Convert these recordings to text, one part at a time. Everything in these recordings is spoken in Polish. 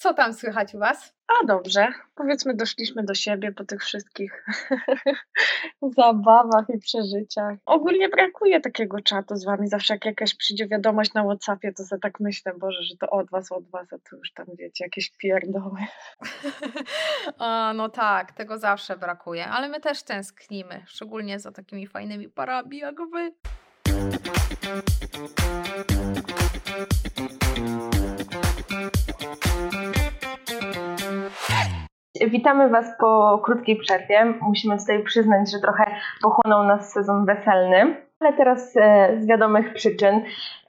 Co tam słychać u Was? A dobrze, powiedzmy, doszliśmy do siebie po tych wszystkich zabawach i przeżyciach. Ogólnie brakuje takiego czatu z Wami. Zawsze jak jakaś przyjdzie wiadomość na WhatsAppie, to sobie tak myślę, Boże, że to od Was, od Was, a tu już tam wiecie, jakieś pierdoły. o, no tak, tego zawsze brakuje, ale my też tęsknimy, szczególnie za takimi fajnymi parami jak Wy. Witamy Was po krótkiej przerwie. Musimy tutaj przyznać, że trochę pochłonął nas sezon weselny, ale teraz e, z wiadomych przyczyn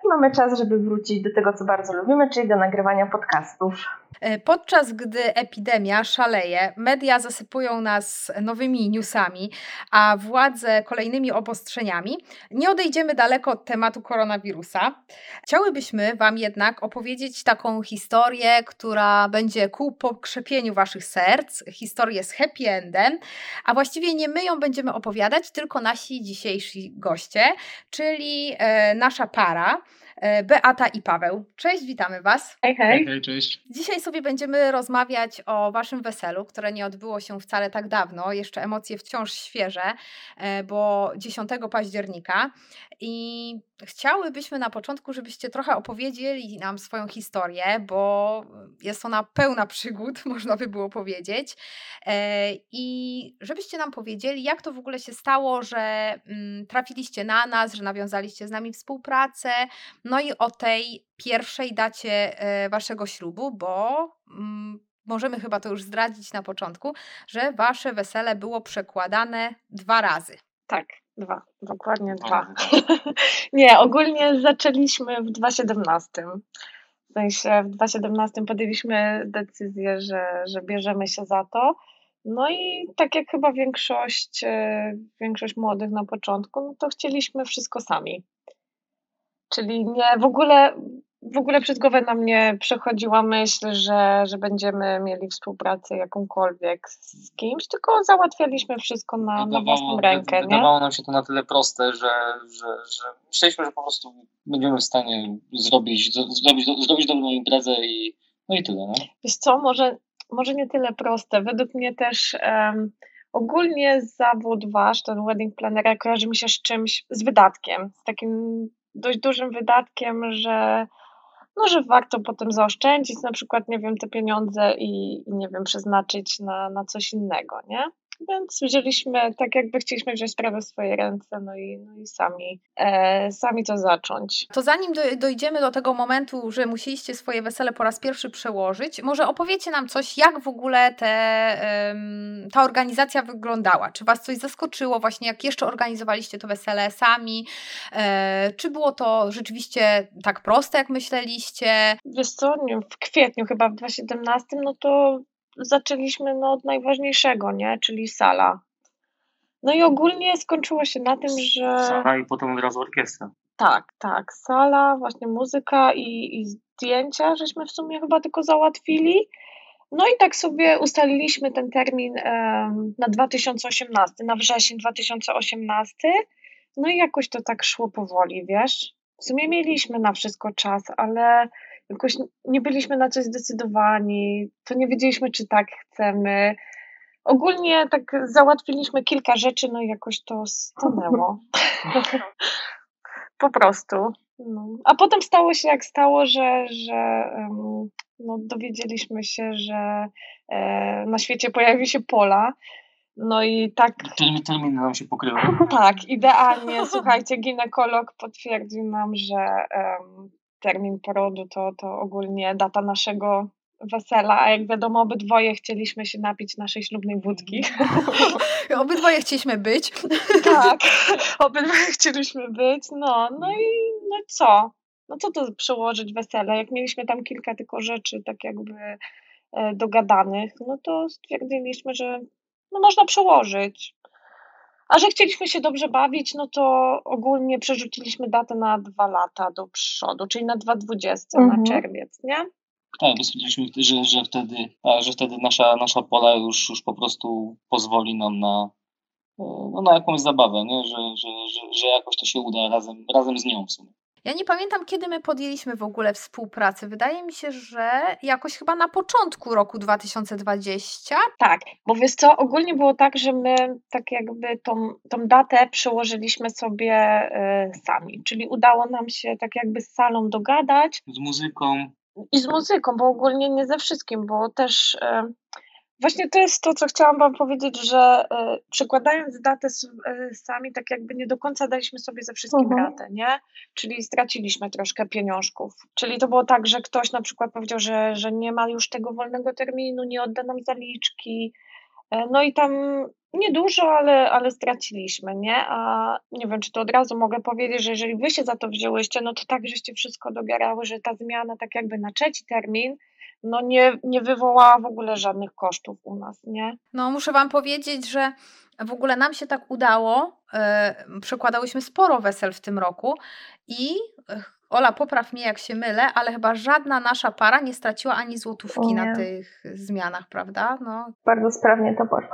mamy czas, żeby wrócić do tego, co bardzo lubimy, czyli do nagrywania podcastów. E, podczas gdy epidemia szaleje, media zasypują nas nowymi newsami, a władze kolejnymi obostrzeniami, nie odejdziemy daleko od tematu koronawirusa. Chciałybyśmy Wam jednak opowiedzieć taką historię, która będzie ku pokrzepieniu Waszych serc, historię z happy endem, a właściwie nie my ją będziemy opowiadać, tylko nasi dzisiejsi goście, czyli e, nasza para. E, Beata i Paweł. Cześć, witamy Was. Hej, hej. hej, cześć. Dzisiaj sobie będziemy rozmawiać o Waszym weselu, które nie odbyło się wcale tak dawno. Jeszcze emocje wciąż świeże, e, bo 10 października. I chciałybyśmy na początku, żebyście trochę opowiedzieli nam swoją historię, bo jest ona pełna przygód, można by było powiedzieć. E, I żebyście nam powiedzieli, jak to w ogóle się stało, że mm, trafiliście na nas, że nawiązaliście z nami współpracę. No i o tej pierwszej dacie e, waszego ślubu, bo mm, możemy chyba to już zdradzić na początku, że wasze wesele było przekładane dwa razy. Tak, dwa, dokładnie dwa. Nie, ogólnie zaczęliśmy w 2017. W sensie w 2017 podjęliśmy decyzję, że, że bierzemy się za to. No i tak jak chyba większość, e, większość młodych na początku, no to chcieliśmy wszystko sami. Czyli nie, w ogóle, w ogóle przez głowę na mnie przechodziła myśl, że, że będziemy mieli współpracę jakąkolwiek z kimś, tylko załatwialiśmy wszystko na, na własną rękę. Wydawało nie? nam się to na tyle proste, że, że, że myśleliśmy, że po prostu będziemy w stanie zrobić, zrobić, zrobić dobrą imprezę i no i tyle. No. Wiesz co, może, może nie tyle proste. Według mnie też um, ogólnie zawód wasz, ten wedding planner, kojarzy mi się z czymś, z wydatkiem, z takim dość dużym wydatkiem, że, no, że warto potem zaoszczędzić na przykład, nie wiem, te pieniądze i, i nie wiem, przeznaczyć na, na coś innego, nie? Więc wzięliśmy, tak jakby chcieliśmy wziąć sprawę w swoje ręce, no i, no i sami, e, sami to zacząć. To zanim do, dojdziemy do tego momentu, że musieliście swoje wesele po raz pierwszy przełożyć, może opowiecie nam coś, jak w ogóle te, ta organizacja wyglądała? Czy Was coś zaskoczyło właśnie, jak jeszcze organizowaliście to wesele sami? E, czy było to rzeczywiście tak proste, jak myśleliście? Wiesz co, w kwietniu chyba w 2017, no to zaczęliśmy no, od najważniejszego, nie? Czyli sala. No i ogólnie skończyło się na tym, że. Sala i potem od razu orkiestra. Tak, tak. Sala, właśnie muzyka i, i zdjęcia, żeśmy w sumie chyba tylko załatwili. No i tak sobie ustaliliśmy ten termin na 2018, na wrzesień 2018. No i jakoś to tak szło powoli, wiesz. W sumie mieliśmy na wszystko czas, ale jakoś nie byliśmy na coś zdecydowani, to nie wiedzieliśmy, czy tak chcemy. Ogólnie tak załatwiliśmy kilka rzeczy, no i jakoś to stanęło. po prostu. No. A potem stało się jak stało, że, że um, no, dowiedzieliśmy się, że e, na świecie pojawi się pola. No i tak. Terminy termin nam się pokryły. Tak, idealnie. Słuchajcie, ginekolog potwierdził nam, że um, termin porodu to, to ogólnie data naszego wesela, a jak wiadomo, obydwoje chcieliśmy się napić naszej ślubnej wódki. obydwoje chcieliśmy być. tak, obydwoje chcieliśmy być, no, no i no co? No co to przełożyć wesele? Jak mieliśmy tam kilka tylko rzeczy tak jakby e, dogadanych, no to stwierdziliśmy, że no można przełożyć. A że chcieliśmy się dobrze bawić, no to ogólnie przerzuciliśmy datę na dwa lata do przodu, czyli na 2020, mhm. na czerwiec, nie? Tak, bo stwierdziliśmy, że, że, wtedy, że wtedy nasza, nasza pola już, już po prostu pozwoli nam na, no, na jakąś zabawę, nie? Że, że, że, że jakoś to się uda razem, razem z nią w sumie. Ja nie pamiętam, kiedy my podjęliśmy w ogóle współpracę. Wydaje mi się, że jakoś chyba na początku roku 2020. Tak, bo wiesz co, ogólnie było tak, że my tak jakby tą, tą datę przełożyliśmy sobie y, sami, czyli udało nam się tak jakby z salą dogadać. Z muzyką. I z muzyką, bo ogólnie nie ze wszystkim, bo też... Y, Właśnie to jest to, co chciałam Wam powiedzieć, że y, przekładając datę y, sami, tak jakby nie do końca daliśmy sobie ze wszystkim mhm. radę, nie? Czyli straciliśmy troszkę pieniążków. Czyli to było tak, że ktoś na przykład powiedział, że, że nie ma już tego wolnego terminu, nie odda nam zaliczki. Y, no i tam niedużo, ale, ale straciliśmy, nie? A nie wiem, czy to od razu mogę powiedzieć, że jeżeli Wy się za to wzięłyście, no to tak, żeście wszystko dogarały, że ta zmiana tak jakby na trzeci termin no nie, nie wywołała w ogóle żadnych kosztów u nas, nie? No muszę Wam powiedzieć, że w ogóle nam się tak udało, yy, przekładałyśmy sporo wesel w tym roku i yy, Ola, popraw mnie jak się mylę, ale chyba żadna nasza para nie straciła ani złotówki na tych zmianach, prawda? No. Bardzo sprawnie to poszło.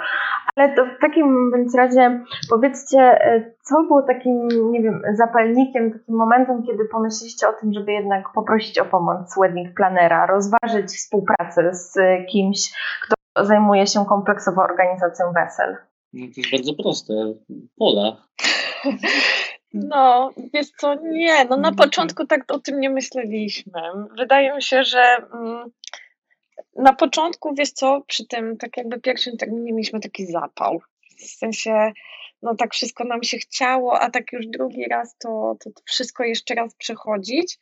Ale to w takim bądź razie powiedzcie, e, co było takim, nie wiem, zapalnikiem, takim momentem, kiedy pomyśleliście o tym, żeby jednak poprosić o pomoc wedding planera, rozważyć współpracę z kimś, kto zajmuje się kompleksowo organizacją wesel? No to jest bardzo proste. Pola. No, wiesz co, nie, no na początku tak o tym nie myśleliśmy. Wydaje mi się, że mm, na początku, wiesz co, przy tym tak jakby pierwszym terminie mieliśmy taki zapał. W sensie, no tak wszystko nam się chciało, a tak już drugi raz to, to wszystko jeszcze raz przechodzić,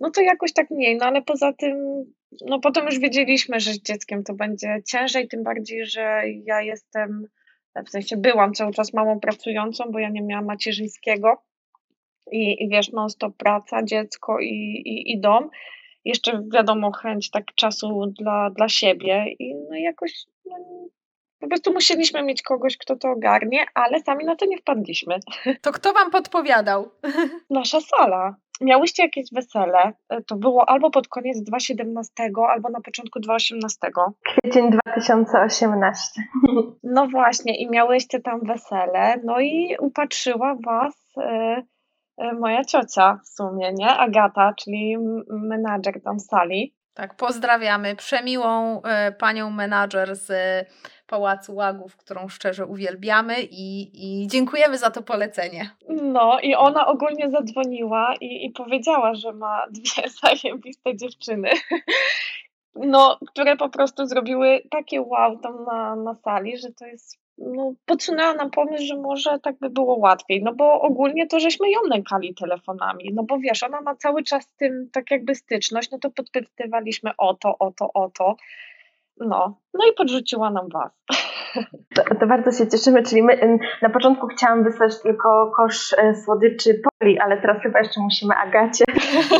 no to jakoś tak mniej, no ale poza tym, no potem już wiedzieliśmy, że z dzieckiem to będzie ciężej, tym bardziej, że ja jestem, w sensie byłam cały czas małą pracującą, bo ja nie miałam macierzyńskiego, i, i wiesz, non stop praca, dziecko i, i, i dom. Jeszcze wiadomo, chęć tak czasu dla, dla siebie i no jakoś no, po prostu musieliśmy mieć kogoś, kto to ogarnie, ale sami na to nie wpadliśmy. To kto wam podpowiadał? Nasza sala. Miałyście jakieś wesele, to było albo pod koniec 2017, albo na początku 2018. Kwiecień 2018. No właśnie, i miałyście tam wesele, no i upatrzyła was... E, moja ciocia w sumie, nie? Agata, czyli menadżer tam sali. Tak, pozdrawiamy przemiłą y, panią menadżer z Pałacu Łagów, którą szczerze uwielbiamy i, i dziękujemy za to polecenie. No i ona ogólnie zadzwoniła i, i powiedziała, że ma dwie zajebiste dziewczyny, no, które po prostu zrobiły takie wow tam na, na sali, że to jest no, podsunęła nam pomysł, że może tak by było łatwiej, no bo ogólnie to żeśmy ją nękali telefonami, no bo wiesz, ona ma cały czas z tym tak jakby styczność, no to podpytywaliśmy o to, o to, o to, no, no i podrzuciła nam was. To, to, bardzo się cieszymy, czyli my na początku chciałam wysłać tylko kosz e, słodyczy Poli, ale teraz chyba jeszcze musimy Agacie.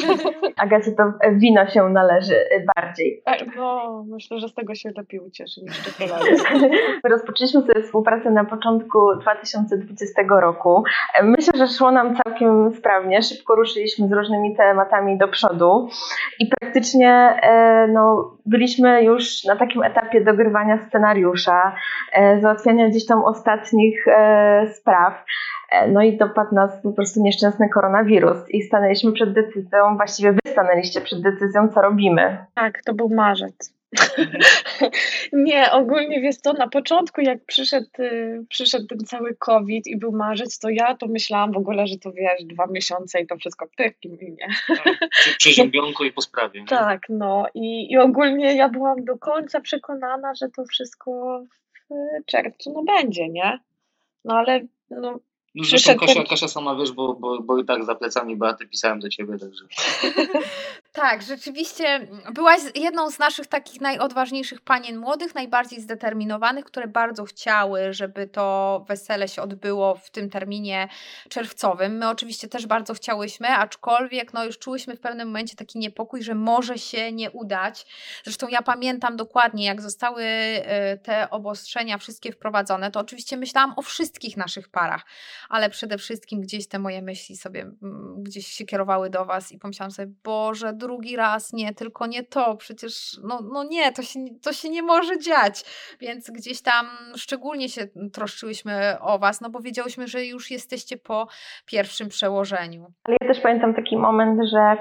Agacie to wino się należy e, bardziej. No, myślę, że z tego się lepiej ucieszy niż czekolady. Rozpoczęliśmy sobie współpracę na początku 2020 roku. E, myślę, że szło nam całkiem sprawnie. Szybko ruszyliśmy z różnymi tematami do przodu i praktycznie no, byliśmy już na takim etapie dogrywania scenariusza, E, załatwiania gdzieś tam ostatnich e, spraw. E, no i dopadł nas po prostu nieszczęsny koronawirus i stanęliśmy przed decyzją, właściwie wy stanęliście przed decyzją, co robimy. Tak, to był marzec. nie, ogólnie wiesz co, na początku jak przyszedł, y, przyszedł ten cały COVID i był marzec, to ja to myślałam w ogóle, że to wiesz, dwa miesiące i to wszystko ptychki minie. Tak, przeziębionko i po sprawie. Nie? Tak, no I, i ogólnie ja byłam do końca przekonana, że to wszystko w czerwcu no będzie, nie? No ale no, no zresztą Kasia, Kasia sama wiesz, bo, bo, bo i tak za plecami Beaty pisałem do ciebie, także. tak, rzeczywiście byłaś jedną z naszych takich najodważniejszych panien młodych, najbardziej zdeterminowanych, które bardzo chciały, żeby to wesele się odbyło w tym terminie czerwcowym. My oczywiście też bardzo chciałyśmy, aczkolwiek no już czułyśmy w pewnym momencie taki niepokój, że może się nie udać. Zresztą ja pamiętam dokładnie, jak zostały y, te obostrzenia wszystkie wprowadzone, to oczywiście myślałam o wszystkich naszych parach ale przede wszystkim gdzieś te moje myśli sobie mm, gdzieś się kierowały do Was i pomyślałam sobie, Boże, drugi raz, nie, tylko nie to, przecież no, no nie, to się, to się nie może dziać, więc gdzieś tam szczególnie się troszczyłyśmy o Was, no bo wiedziałyśmy, że już jesteście po pierwszym przełożeniu. Ale ja też pamiętam taki moment, że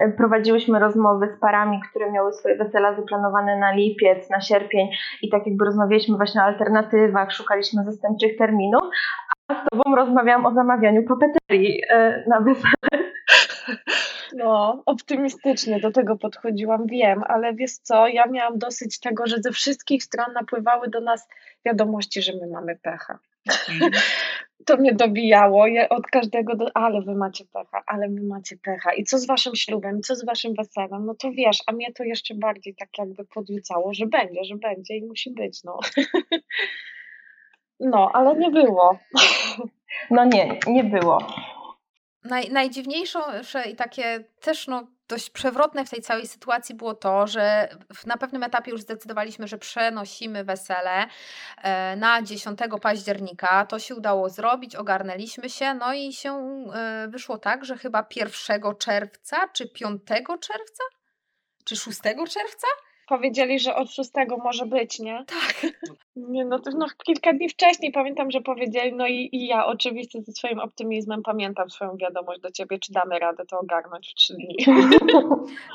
e, prowadziłyśmy rozmowy z parami, które miały swoje wesela zaplanowane na lipiec, na sierpień i tak jakby rozmawialiśmy właśnie o alternatywach, szukaliśmy zastępczych terminów, a z Tobą rozmawiałam o zamawianiu papeterii e, na wesele. No, optymistycznie do tego podchodziłam, wiem, ale wiesz co, ja miałam dosyć tego, że ze wszystkich stron napływały do nas wiadomości, że my mamy pecha. Mhm. To mnie dobijało je od każdego, do, ale wy macie pecha, ale wy macie pecha. I co z waszym ślubem, co z waszym weselem? No to wiesz, a mnie to jeszcze bardziej tak jakby podrzucało, że będzie, że będzie i musi być, no. No, ale nie było. No nie, nie było. Naj, najdziwniejsze i takie też no, dość przewrotne w tej całej sytuacji było to, że na pewnym etapie już zdecydowaliśmy, że przenosimy wesele e, na 10 października. To się udało zrobić, ogarnęliśmy się, no i się e, wyszło tak, że chyba 1 czerwca, czy 5 czerwca, czy 6 czerwca powiedzieli, że od szóstego może być, nie? Tak. Nie, no to no, kilka dni wcześniej pamiętam, że powiedzieli, no i, i ja oczywiście ze swoim optymizmem pamiętam swoją wiadomość do ciebie, czy damy radę to ogarnąć w trzy dni.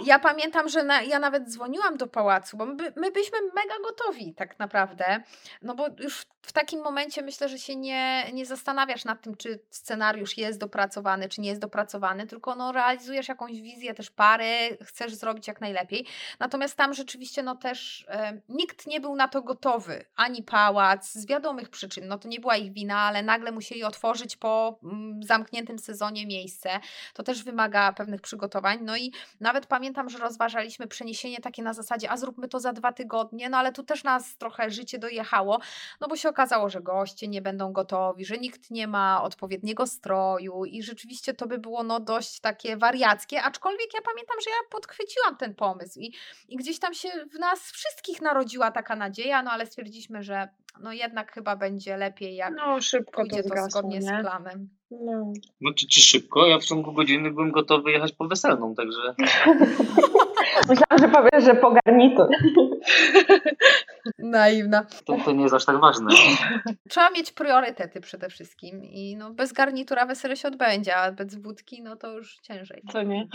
Ja pamiętam, że na, ja nawet dzwoniłam do pałacu, bo my, my byliśmy mega gotowi tak naprawdę, no bo już w takim momencie myślę, że się nie, nie zastanawiasz nad tym, czy scenariusz jest dopracowany, czy nie jest dopracowany, tylko no realizujesz jakąś wizję też pary, chcesz zrobić jak najlepiej. Natomiast tam rzeczywiście no też e, nikt nie był na to gotowy, ani pałac, z wiadomych przyczyn. No to nie była ich wina, ale nagle musieli otworzyć po mm, zamkniętym sezonie miejsce. To też wymaga pewnych przygotowań. No i nawet pamiętam, że rozważaliśmy przeniesienie takie na zasadzie, a zróbmy to za dwa tygodnie, no ale tu też nas trochę życie dojechało, no bo się okazało, że goście nie będą gotowi, że nikt nie ma odpowiedniego stroju i rzeczywiście to by było no dość takie wariackie, aczkolwiek ja pamiętam, że ja podchwyciłam ten pomysł i, i gdzieś tam się w nas wszystkich narodziła taka nadzieja, no ale stwierdziliśmy, że no jednak chyba będzie lepiej, jak no, szybko pójdzie to, zgasło, zgodnie nie? z planem. No. no czy, czy szybko? Ja w ciągu godziny byłem gotowy jechać po weselną, także... Myślałam, że powiesz, że po garnitur. Naiwna. To, to nie jest aż tak ważne. Trzeba mieć priorytety przede wszystkim i no bez garnitura wesele się odbędzie, a bez wódki no to już ciężej. Co nie?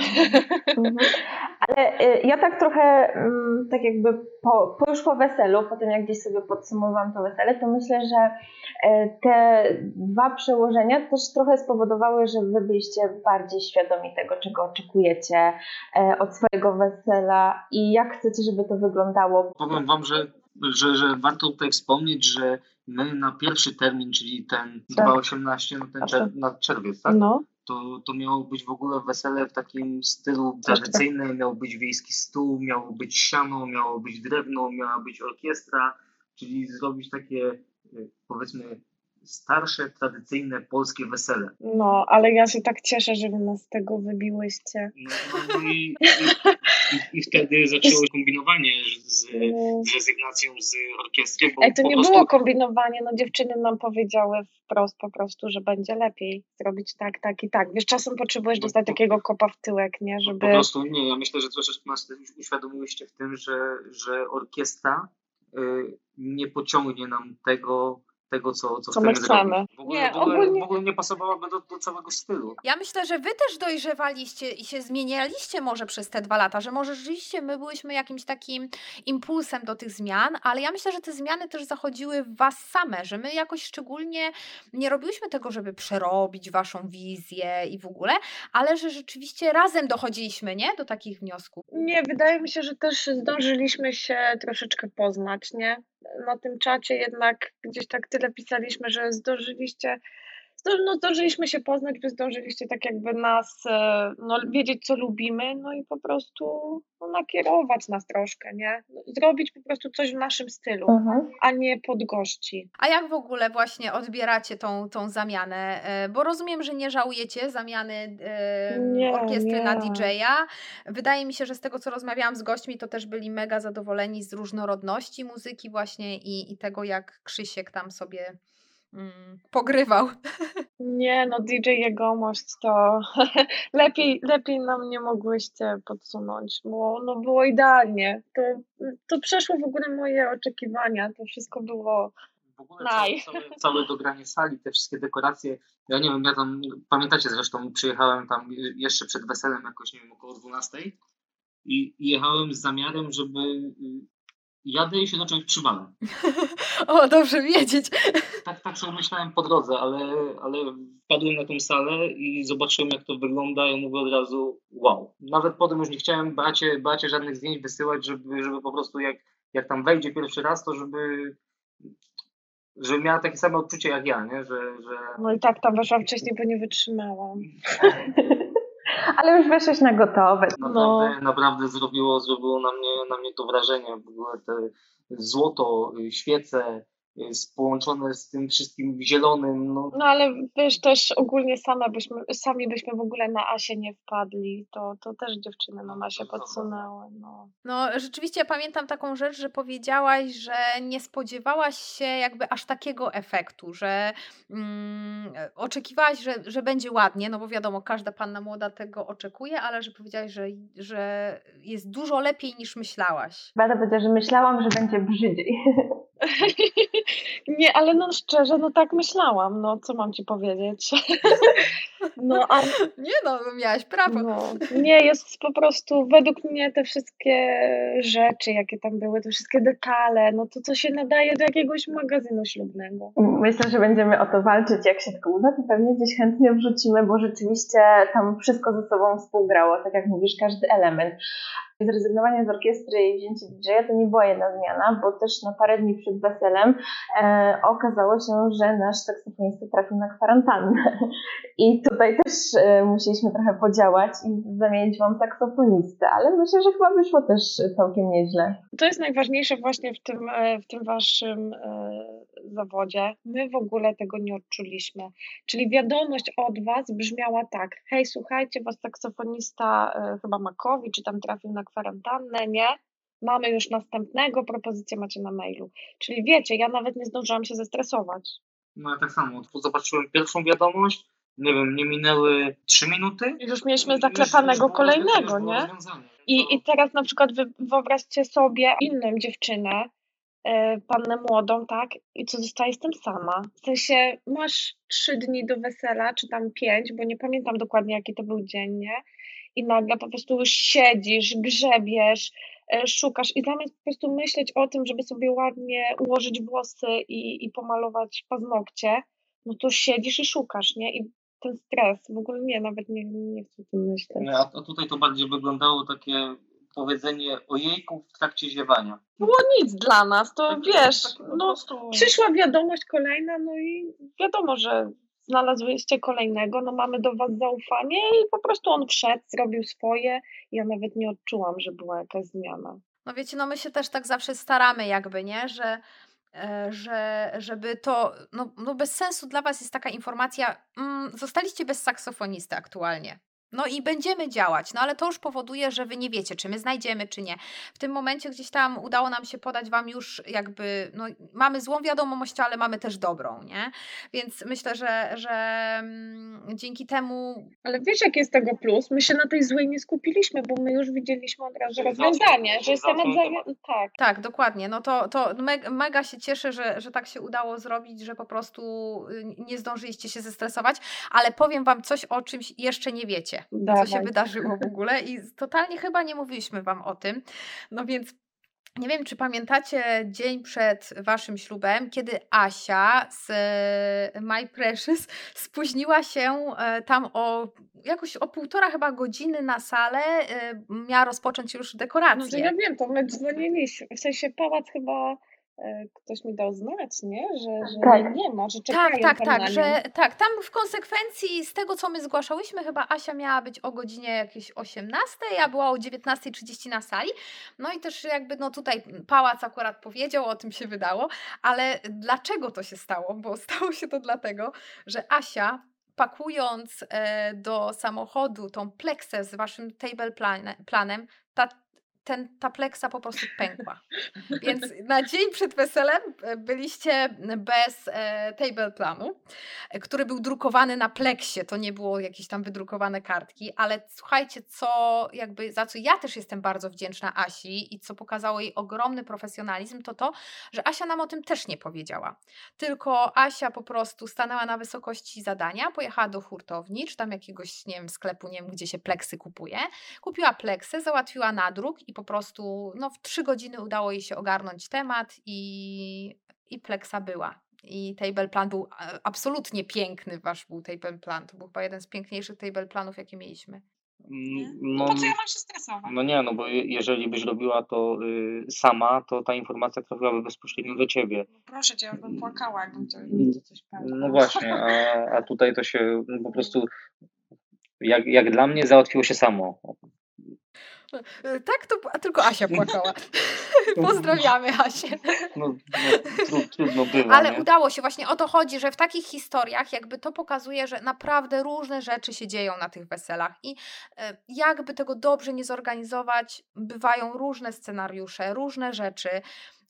Mhm. Ale y, ja tak trochę mm, tak jakby po, po już po weselu, po tym jak gdzieś sobie podsumowałam to wesele, to myślę, że e, te dwa przełożenia też trochę spowodowały, że wy byliście bardziej świadomi tego, czego oczekujecie e, od swojego wesela i jak chcecie, żeby to wyglądało. Powiem wam, że, że, że warto tutaj wspomnieć, że my na pierwszy termin, czyli ten tak. 2.18, no ten czer na czerwiec, tak? No. To, to miało być w ogóle wesele w takim stylu tradycyjnym, miał być wiejski stół, miało być siano, miało być drewno, miała być orkiestra, czyli zrobić takie y, powiedzmy starsze, tradycyjne polskie wesele. No, ale ja się tak cieszę, że wy nas z tego wybiłyście. No, no, no i, i, i, wtedy zaczęło kombinowanie z, no. z rezygnacją z orkiestry. Bo Ej, to nie prostu... było kombinowanie, no dziewczyny nam powiedziały wprost po prostu, że będzie lepiej zrobić tak, tak i tak. Wiesz, czasem potrzebujesz no, dostać takiego kopa w tyłek, nie, żeby... Po prostu nie, ja myślę, że troszeczkę nas uświadomiłyście w tym, że, że orkiestra y, nie pociągnie nam tego tego, co, co, co chcemy, chcemy. W ogóle nie, w ogóle, ogólnie... w ogóle nie pasowałaby do, do całego stylu. Ja myślę, że wy też dojrzewaliście i się zmienialiście może przez te dwa lata, że może rzeczywiście my byliśmy jakimś takim impulsem do tych zmian, ale ja myślę, że te zmiany też zachodziły w was same, że my jakoś szczególnie nie robiłyśmy tego, żeby przerobić waszą wizję i w ogóle, ale że rzeczywiście razem dochodziliśmy, nie? Do takich wniosków. Nie, wydaje mi się, że też zdążyliśmy się troszeczkę poznać, nie? Na tym czacie jednak gdzieś tak tyle pisaliśmy, że zdążyliście, no, zdążyliśmy się poznać, wy zdążyliście tak jakby nas, e, no, wiedzieć co lubimy, no i po prostu no, nakierować nas troszkę, nie? Zrobić po prostu coś w naszym stylu, mhm. a nie pod gości. A jak w ogóle właśnie odbieracie tą, tą zamianę? E, bo rozumiem, że nie żałujecie zamiany e, nie, orkiestry nie. na DJ-a. Wydaje mi się, że z tego co rozmawiałam z gośćmi, to też byli mega zadowoleni z różnorodności muzyki właśnie i, i tego, jak Krzysiek tam sobie mm, pogrywał. Nie, no DJ Jegomość to lepiej, lepiej nam nie mogłyście podsunąć, bo no było idealnie. To, to przeszło w ogóle moje oczekiwania, to wszystko było w ogóle całe, całe, całe dogranie sali, te wszystkie dekoracje. Ja nie wiem, ja tam, pamiętacie zresztą, przyjechałem tam jeszcze przed weselem jakoś, nie wiem, około 12 i jechałem z zamiarem, żeby jadę i się do czegoś o, dobrze wiedzieć. Tak, tak sobie myślałem po drodze, ale, ale wpadłem na tą salę i zobaczyłem, jak to wygląda i mówię od razu wow. Nawet potem już nie chciałem bracie, bracie żadnych zdjęć wysyłać, żeby, żeby po prostu jak, jak tam wejdzie pierwszy raz, to żeby żeby miała takie same odczucie jak ja, nie? Że, że... No i tak tam weszłam wcześniej, bo nie wytrzymałam. Ale już weszłeś na gotowe. Naprawdę, no. naprawdę zrobiło, zrobiło na mnie, na mnie to wrażenie. W ogóle te złoto, świece, połączone z tym wszystkim zielonym. No. no ale wiesz, też ogólnie same byśmy, sami byśmy w ogóle na Asię nie wpadli. To, to też dziewczyny na Asię podsunęły. No. no rzeczywiście pamiętam taką rzecz, że powiedziałaś, że nie spodziewałaś się jakby aż takiego efektu, że mm, oczekiwałaś, że, że będzie ładnie, no bo wiadomo, każda panna młoda tego oczekuje, ale że powiedziałaś, że, że jest dużo lepiej niż myślałaś. Beata powiedziała, że myślałam, że będzie brzydziej. Nie, ale no szczerze, no tak myślałam, no co mam ci powiedzieć. No, a... Nie no, miałaś prawo. No, nie, jest po prostu, według mnie te wszystkie rzeczy, jakie tam były, te wszystkie detale, no to co się nadaje do jakiegoś magazynu ślubnego. Myślę, że będziemy o to walczyć, jak się tylko uda, to pewnie gdzieś chętnie wrzucimy, bo rzeczywiście tam wszystko ze sobą współgrało, tak jak mówisz, każdy element. Zrezygnowanie z orkiestry i wzięcie DJ to nie była jedna zmiana, bo też na parę dni przed weselem e, okazało się, że nasz saksofonista trafił na kwarantannę. I tutaj też e, musieliśmy trochę podziałać i zamienić wam saksofonistę, ale myślę, że chyba wyszło też całkiem nieźle. To jest najważniejsze właśnie w tym, e, w tym waszym e, zawodzie. My w ogóle tego nie odczuliśmy. Czyli wiadomość od was brzmiała tak, hej słuchajcie, was saksofonista e, chyba Makowi, czy tam trafił na kwarantannę, nie? Mamy już następnego, propozycję macie na mailu. Czyli wiecie, ja nawet nie zdążyłam się zestresować. No ja tak samo, zobaczyłem pierwszą wiadomość, nie wiem, nie minęły trzy minuty. I już mieliśmy zaklepanego już, kolejnego, już nie? I, I teraz na przykład wy, wyobraźcie sobie inną dziewczynę, pannę młodą, tak? I co zostaje z tym sama? W sensie masz trzy dni do wesela, czy tam pięć, bo nie pamiętam dokładnie jaki to był dzień, nie? I nagle po prostu siedzisz, grzebiesz, yy, szukasz i zamiast po prostu myśleć o tym, żeby sobie ładnie ułożyć włosy i, i pomalować paznokcie, no to siedzisz i szukasz, nie? I ten stres, w ogóle nie, nawet nie, nie chcę o tym myśleć. A, a tutaj to bardziej wyglądało takie powiedzenie o jejku w trakcie ziewania. Było nic dla nas, to tak, wiesz, tak, no, prostu... przyszła wiadomość kolejna, no i wiadomo, że znalazłyście kolejnego, no mamy do was zaufanie i po prostu on wszedł, zrobił swoje. Ja nawet nie odczułam, że była jakaś zmiana. No wiecie, no my się też tak zawsze staramy jakby, nie, że E, że żeby to, no, no bez sensu dla Was jest taka informacja, mm, zostaliście bez saksofonisty aktualnie. No i będziemy działać, no ale to już powoduje, że wy nie wiecie, czy my znajdziemy, czy nie. W tym momencie gdzieś tam udało nam się podać wam już jakby, no mamy złą wiadomość, ale mamy też dobrą, nie? Więc myślę, że, że mm, dzięki temu... Ale wiesz, jaki jest tego plus? My się na tej złej nie skupiliśmy, bo my już widzieliśmy od razu rozwiązanie, że jest temat... Za... Tak. tak, dokładnie. No to, to mega, mega się cieszę, że, że tak się udało zrobić, że po prostu y, nie zdążyliście się zestresować, ale powiem wam coś o czymś jeszcze nie wiecie. Dawaj. co się wydarzyło w ogóle i totalnie chyba nie mówiliśmy Wam o tym. No więc nie wiem, czy pamiętacie dzień przed waszym ślubem, kiedy Asia z e, My Precious spóźniła się e, tam o jakoś o półtora chyba godziny na salę, e, miała rozpocząć już dekorację. No to ja wiem, to my dzwoniliśmy, w sensie pałac chyba ktoś mi dał znać, nie? Że, że tak. nie ma, że czekają Tak, tak, tak, że tak, tam w konsekwencji z tego, co my zgłaszałyśmy, chyba Asia miała być o godzinie jakieś 18, a była o 19.30 na sali. No i też jakby no tutaj pałac akurat powiedział, o tym się wydało, ale dlaczego to się stało? Bo stało się to dlatego, że Asia pakując e, do samochodu tą pleksę z waszym table planem, ta ten, ta pleksa po prostu pękła. Więc na dzień przed weselem e, byliście bez e, table planu, e, który był drukowany na pleksie. To nie było jakieś tam wydrukowane kartki, ale słuchajcie, co jakby za co ja też jestem bardzo wdzięczna Asi i co pokazało jej ogromny profesjonalizm, to to, że Asia nam o tym też nie powiedziała. Tylko Asia po prostu stanęła na wysokości zadania, pojechała do hurtowni, czy tam jakiegoś, nie wiem, sklepu, nie wiem, gdzie się pleksy kupuje, kupiła pleksy, załatwiła nadruk i po prostu no, w trzy godziny udało jej się ogarnąć temat i, i pleksa była. I table plan był absolutnie piękny, wasz był table plan. To był chyba jeden z piękniejszych table planów, jakie mieliśmy. Mm, no, po co ja mam się stresować? No nie, no bo jeżeli byś robiła to y, sama, to ta informacja trafiłaby bezpośrednio do ciebie. No proszę cię, ja bym płakała, jakbym to, coś pamiętała. No właśnie, a, a tutaj to się no, po prostu jak, jak dla mnie załatwiło się samo. E, tak, to tylko Asia płakała. Pozdrawiamy Asię. No, no trudno było. Ale nie? udało się, właśnie o to chodzi, że w takich historiach jakby to pokazuje, że naprawdę różne rzeczy się dzieją na tych weselach i e, jakby tego dobrze nie zorganizować, bywają różne scenariusze, różne rzeczy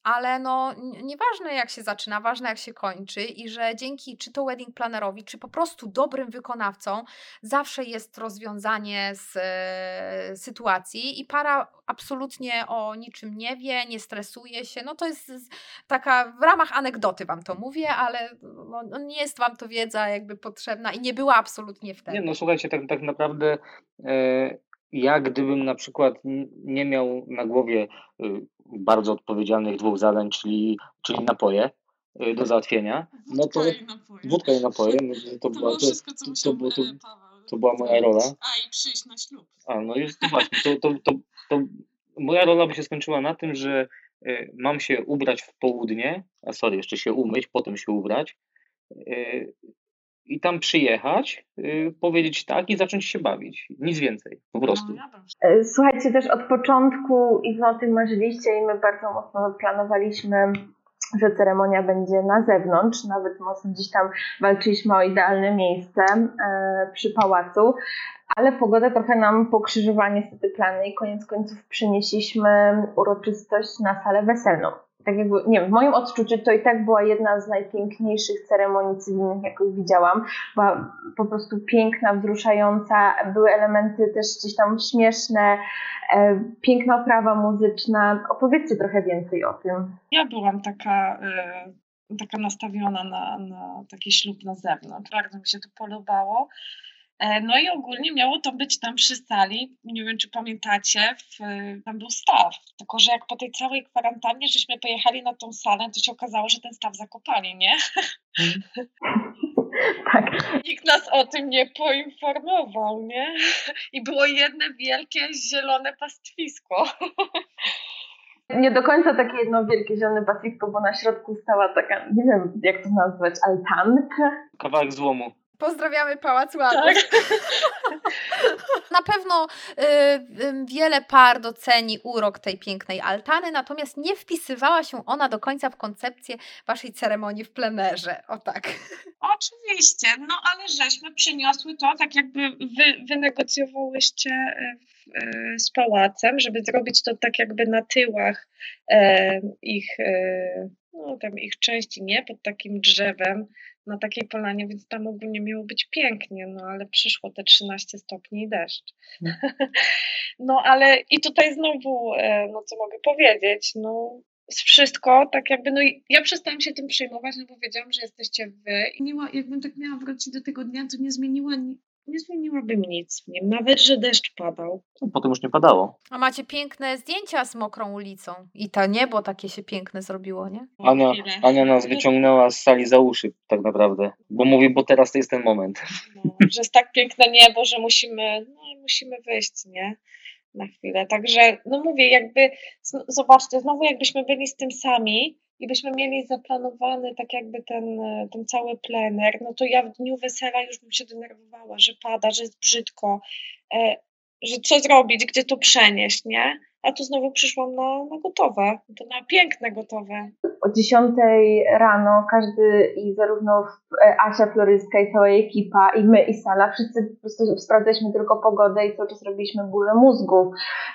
ale no nieważne jak się zaczyna, ważne jak się kończy i że dzięki czy to wedding plannerowi, czy po prostu dobrym wykonawcom zawsze jest rozwiązanie z e, sytuacji i para absolutnie o niczym nie wie, nie stresuje się, no to jest taka, w ramach anegdoty wam to mówię, ale no, no, nie jest wam to wiedza jakby potrzebna i nie była absolutnie wtedy. Nie, no słuchajcie, tak, tak naprawdę e, ja gdybym na przykład nie miał na głowie y, bardzo odpowiedzialnych dwóch zadań, czyli, czyli napoje y, do załatwienia, no to wódka i napoje, no to, to, była, to, to, to, to, to była moja rola. A i przyjść na ślub. A, no jest to właśnie, to, to, to, to moja rola by się skończyła na tym, że y, mam się ubrać w południe, a sorry, jeszcze się umyć, potem się ubrać, i tam przyjechać, yy, powiedzieć tak i zacząć się bawić. Nic więcej, po no, prostu. E, słuchajcie, też od początku i wy o tym marzyliście i my bardzo mocno planowaliśmy że ceremonia będzie na zewnątrz, nawet mocno gdzieś tam walczyliśmy o idealne miejsce e, przy pałacu, ale pogoda trochę nam pokrzyżowała niestety plany i koniec końców przenieśliśmy uroczystość na salę weselną tak jakby, nie wiem, w moim odczuciu to i tak była jedna z najpiękniejszych ceremonii cywilnych, jaką widziałam. Była po prostu piękna, wzruszająca, były elementy też gdzieś tam śmieszne, e, piękna oprawa muzyczna. Opowiedzcie trochę więcej o tym. Ja byłam taka, e, taka nastawiona na, na taki ślub na zewnątrz. Bardzo mi się to podobało. E, no i ogólnie miało to być tam przy sali. Nie wiem, czy pamiętacie, w, tam był staw. Tylko, że jak po tej całej kwarantannie żeśmy pojechali na tą salę, to się okazało, że ten staw zakopali, nie? Tak. Nikt nas o tym nie poinformował, nie? I było jedno wielkie zielone pastwisko. Nie do końca takie jedno wielkie zielone pastwisko, bo na środku stała taka, nie wiem jak to nazwać, altanka. Kawałek złomu. Pozdrawiamy Pałac Ładów. Tak. Na pewno y, y, wiele par doceni urok tej pięknej altany, natomiast nie wpisywała się ona do końca w koncepcję waszej ceremonii w plenerze. O tak. Oczywiście, no ale żeśmy przyniosły to, tak jakby wy, wynegocjowałyście y, y, z pałacem, żeby zrobić to tak jakby na tyłach e, ich, e, no, tam ich części, nie? Pod takim drzewem na takiej polanie, więc tam ogólnie miało być pięknie, no ale przyszło te 13 stopni i deszcz. Mm. No ale i tutaj znowu, e, no co mogę powiedzieć, no wszystko tak jakby, no ja przestałam się tym przejmować, no bo wiedziałam, że jesteście wy i nie, jakbym tak miała wrócić do tego dnia, to nie zmieniła nie zmieniłabym nic w nim, nawet że deszcz padał. No, potem już nie padało. A macie piękne zdjęcia z mokrą ulicą i to niebo takie się piękne zrobiło, nie? Ania, Ania nas wyciągnęła z sali za uszy tak naprawdę, bo mówi, bo teraz to jest ten moment. No, że jest tak piękne niebo, że musimy, no, musimy wyjść, nie? Na chwilę. Także, no mówię, jakby, zobaczcie, znowu jakbyśmy byli z tym sami, i byśmy mieli zaplanowany tak jakby ten, ten cały plener, no to ja w dniu wesela już bym się denerwowała, że pada, że jest brzydko, e, że co zrobić, gdzie to przenieść, nie? A tu znowu przyszłam na, na gotowe, to na piękne gotowe. o 10 rano każdy i zarówno Asia Floryska i cała ekipa i my i Sala, wszyscy po prostu sprawdzaliśmy tylko pogodę i cały czas robiliśmy burzę mózgów.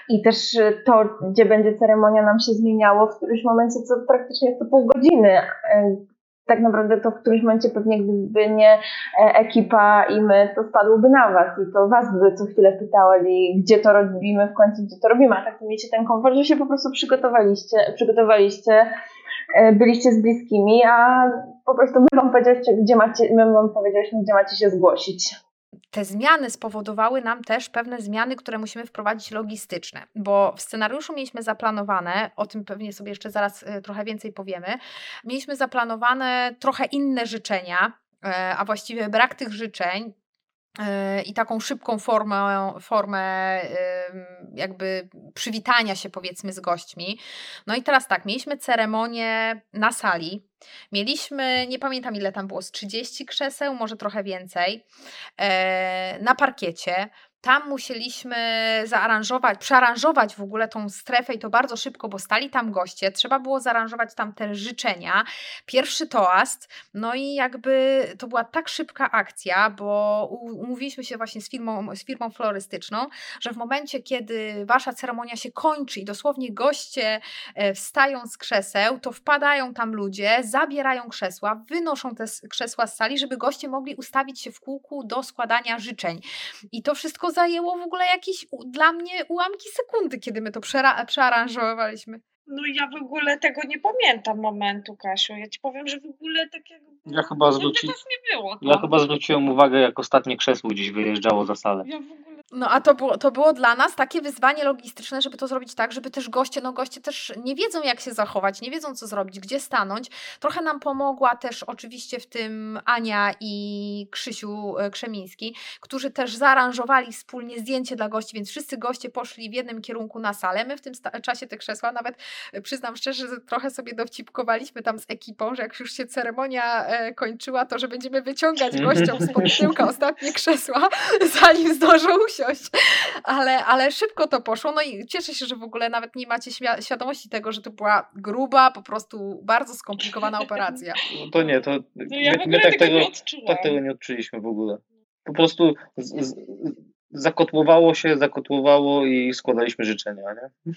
I też to, gdzie będzie ceremonia nam się zmieniało w którymś momencie, co praktycznie co pół godziny tak naprawdę to w którymś momencie pewnie gdyby nie e, ekipa i my, to spadłoby na was i to was by co chwilę pytali, gdzie to robimy, w końcu gdzie to robimy, a tak miecie ten komfort, że się po prostu przygotowaliście, przygotowaliście e, byliście z bliskimi, a po prostu my wam powiedzieliście, gdzie macie, my wam powiedzieliśmy, gdzie macie się zgłosić te zmiany spowodowały nam też pewne zmiany, które musimy wprowadzić logistyczne, bo w scenariuszu mieliśmy zaplanowane, o tym pewnie sobie jeszcze zaraz y, trochę więcej powiemy, mieliśmy zaplanowane trochę inne życzenia, e, a właściwie brak tych życzeń i taką szybką formę, formę jakby przywitania się powiedzmy z gośćmi. No i teraz tak, mieliśmy ceremonię na sali. Mieliśmy, nie pamiętam ile tam było, z 30 krzeseł, może trochę więcej, e, na parkiecie. Tam musieliśmy zaaranżować, przearanżować w ogóle tą strefę i to bardzo szybko, bo stali tam goście. Trzeba było zaaranżować tam te życzenia. Pierwszy toast, no i jakby to była tak szybka akcja, bo umówiliśmy się właśnie z firmą, z firmą florystyczną, że w momencie, kiedy wasza ceremonia się kończy i dosłownie goście e, wstają z krzeseł, to wpadają tam ludzie, zabierają krzesła, wynoszą te krzesła z sali, żeby goście mogli ustawić się w kółku do składania życzeń. I to wszystko zajęło w ogóle jakieś dla mnie ułamki sekundy, kiedy my to przearanżowaliśmy. No ja w ogóle tego nie pamiętam momentu, Kasiu. Ja ci powiem, że w ogóle takiego... Ja chyba, zwróci... nie było, ja chyba zwróciłem uwagę, jak ostatnie krzesło gdzieś wyjeżdżało za salę. Ja w ogóle no a to było, to było dla nas takie wyzwanie logistyczne, żeby to zrobić tak, żeby też goście, no goście też nie wiedzą jak się zachować, nie wiedzą co zrobić, gdzie stanąć. Trochę nam pomogła też oczywiście w tym Ania i Krzysiu e, Krzemiński, którzy też zaaranżowali wspólnie zdjęcie dla gości, więc wszyscy goście poszli w jednym kierunku na salę. My w tym czasie te krzesła nawet e, przyznam szczerze, że trochę sobie dowcipkowaliśmy tam z ekipą, że jak już się ceremonia e, kończyła, to że będziemy wyciągać gościom z tyłka ostatnie krzesła, zanim zdążą usiąść usiąść, ale, ale szybko to poszło. No i cieszę się, że w ogóle nawet nie macie świadomości tego, że to była gruba, po prostu bardzo skomplikowana operacja. No to nie, to no ja my, my tak, tego, tak tego nie odczuliśmy w ogóle. Po prostu z, z, zakotłowało się, zakotłowało i składaliśmy życzenia. Nie?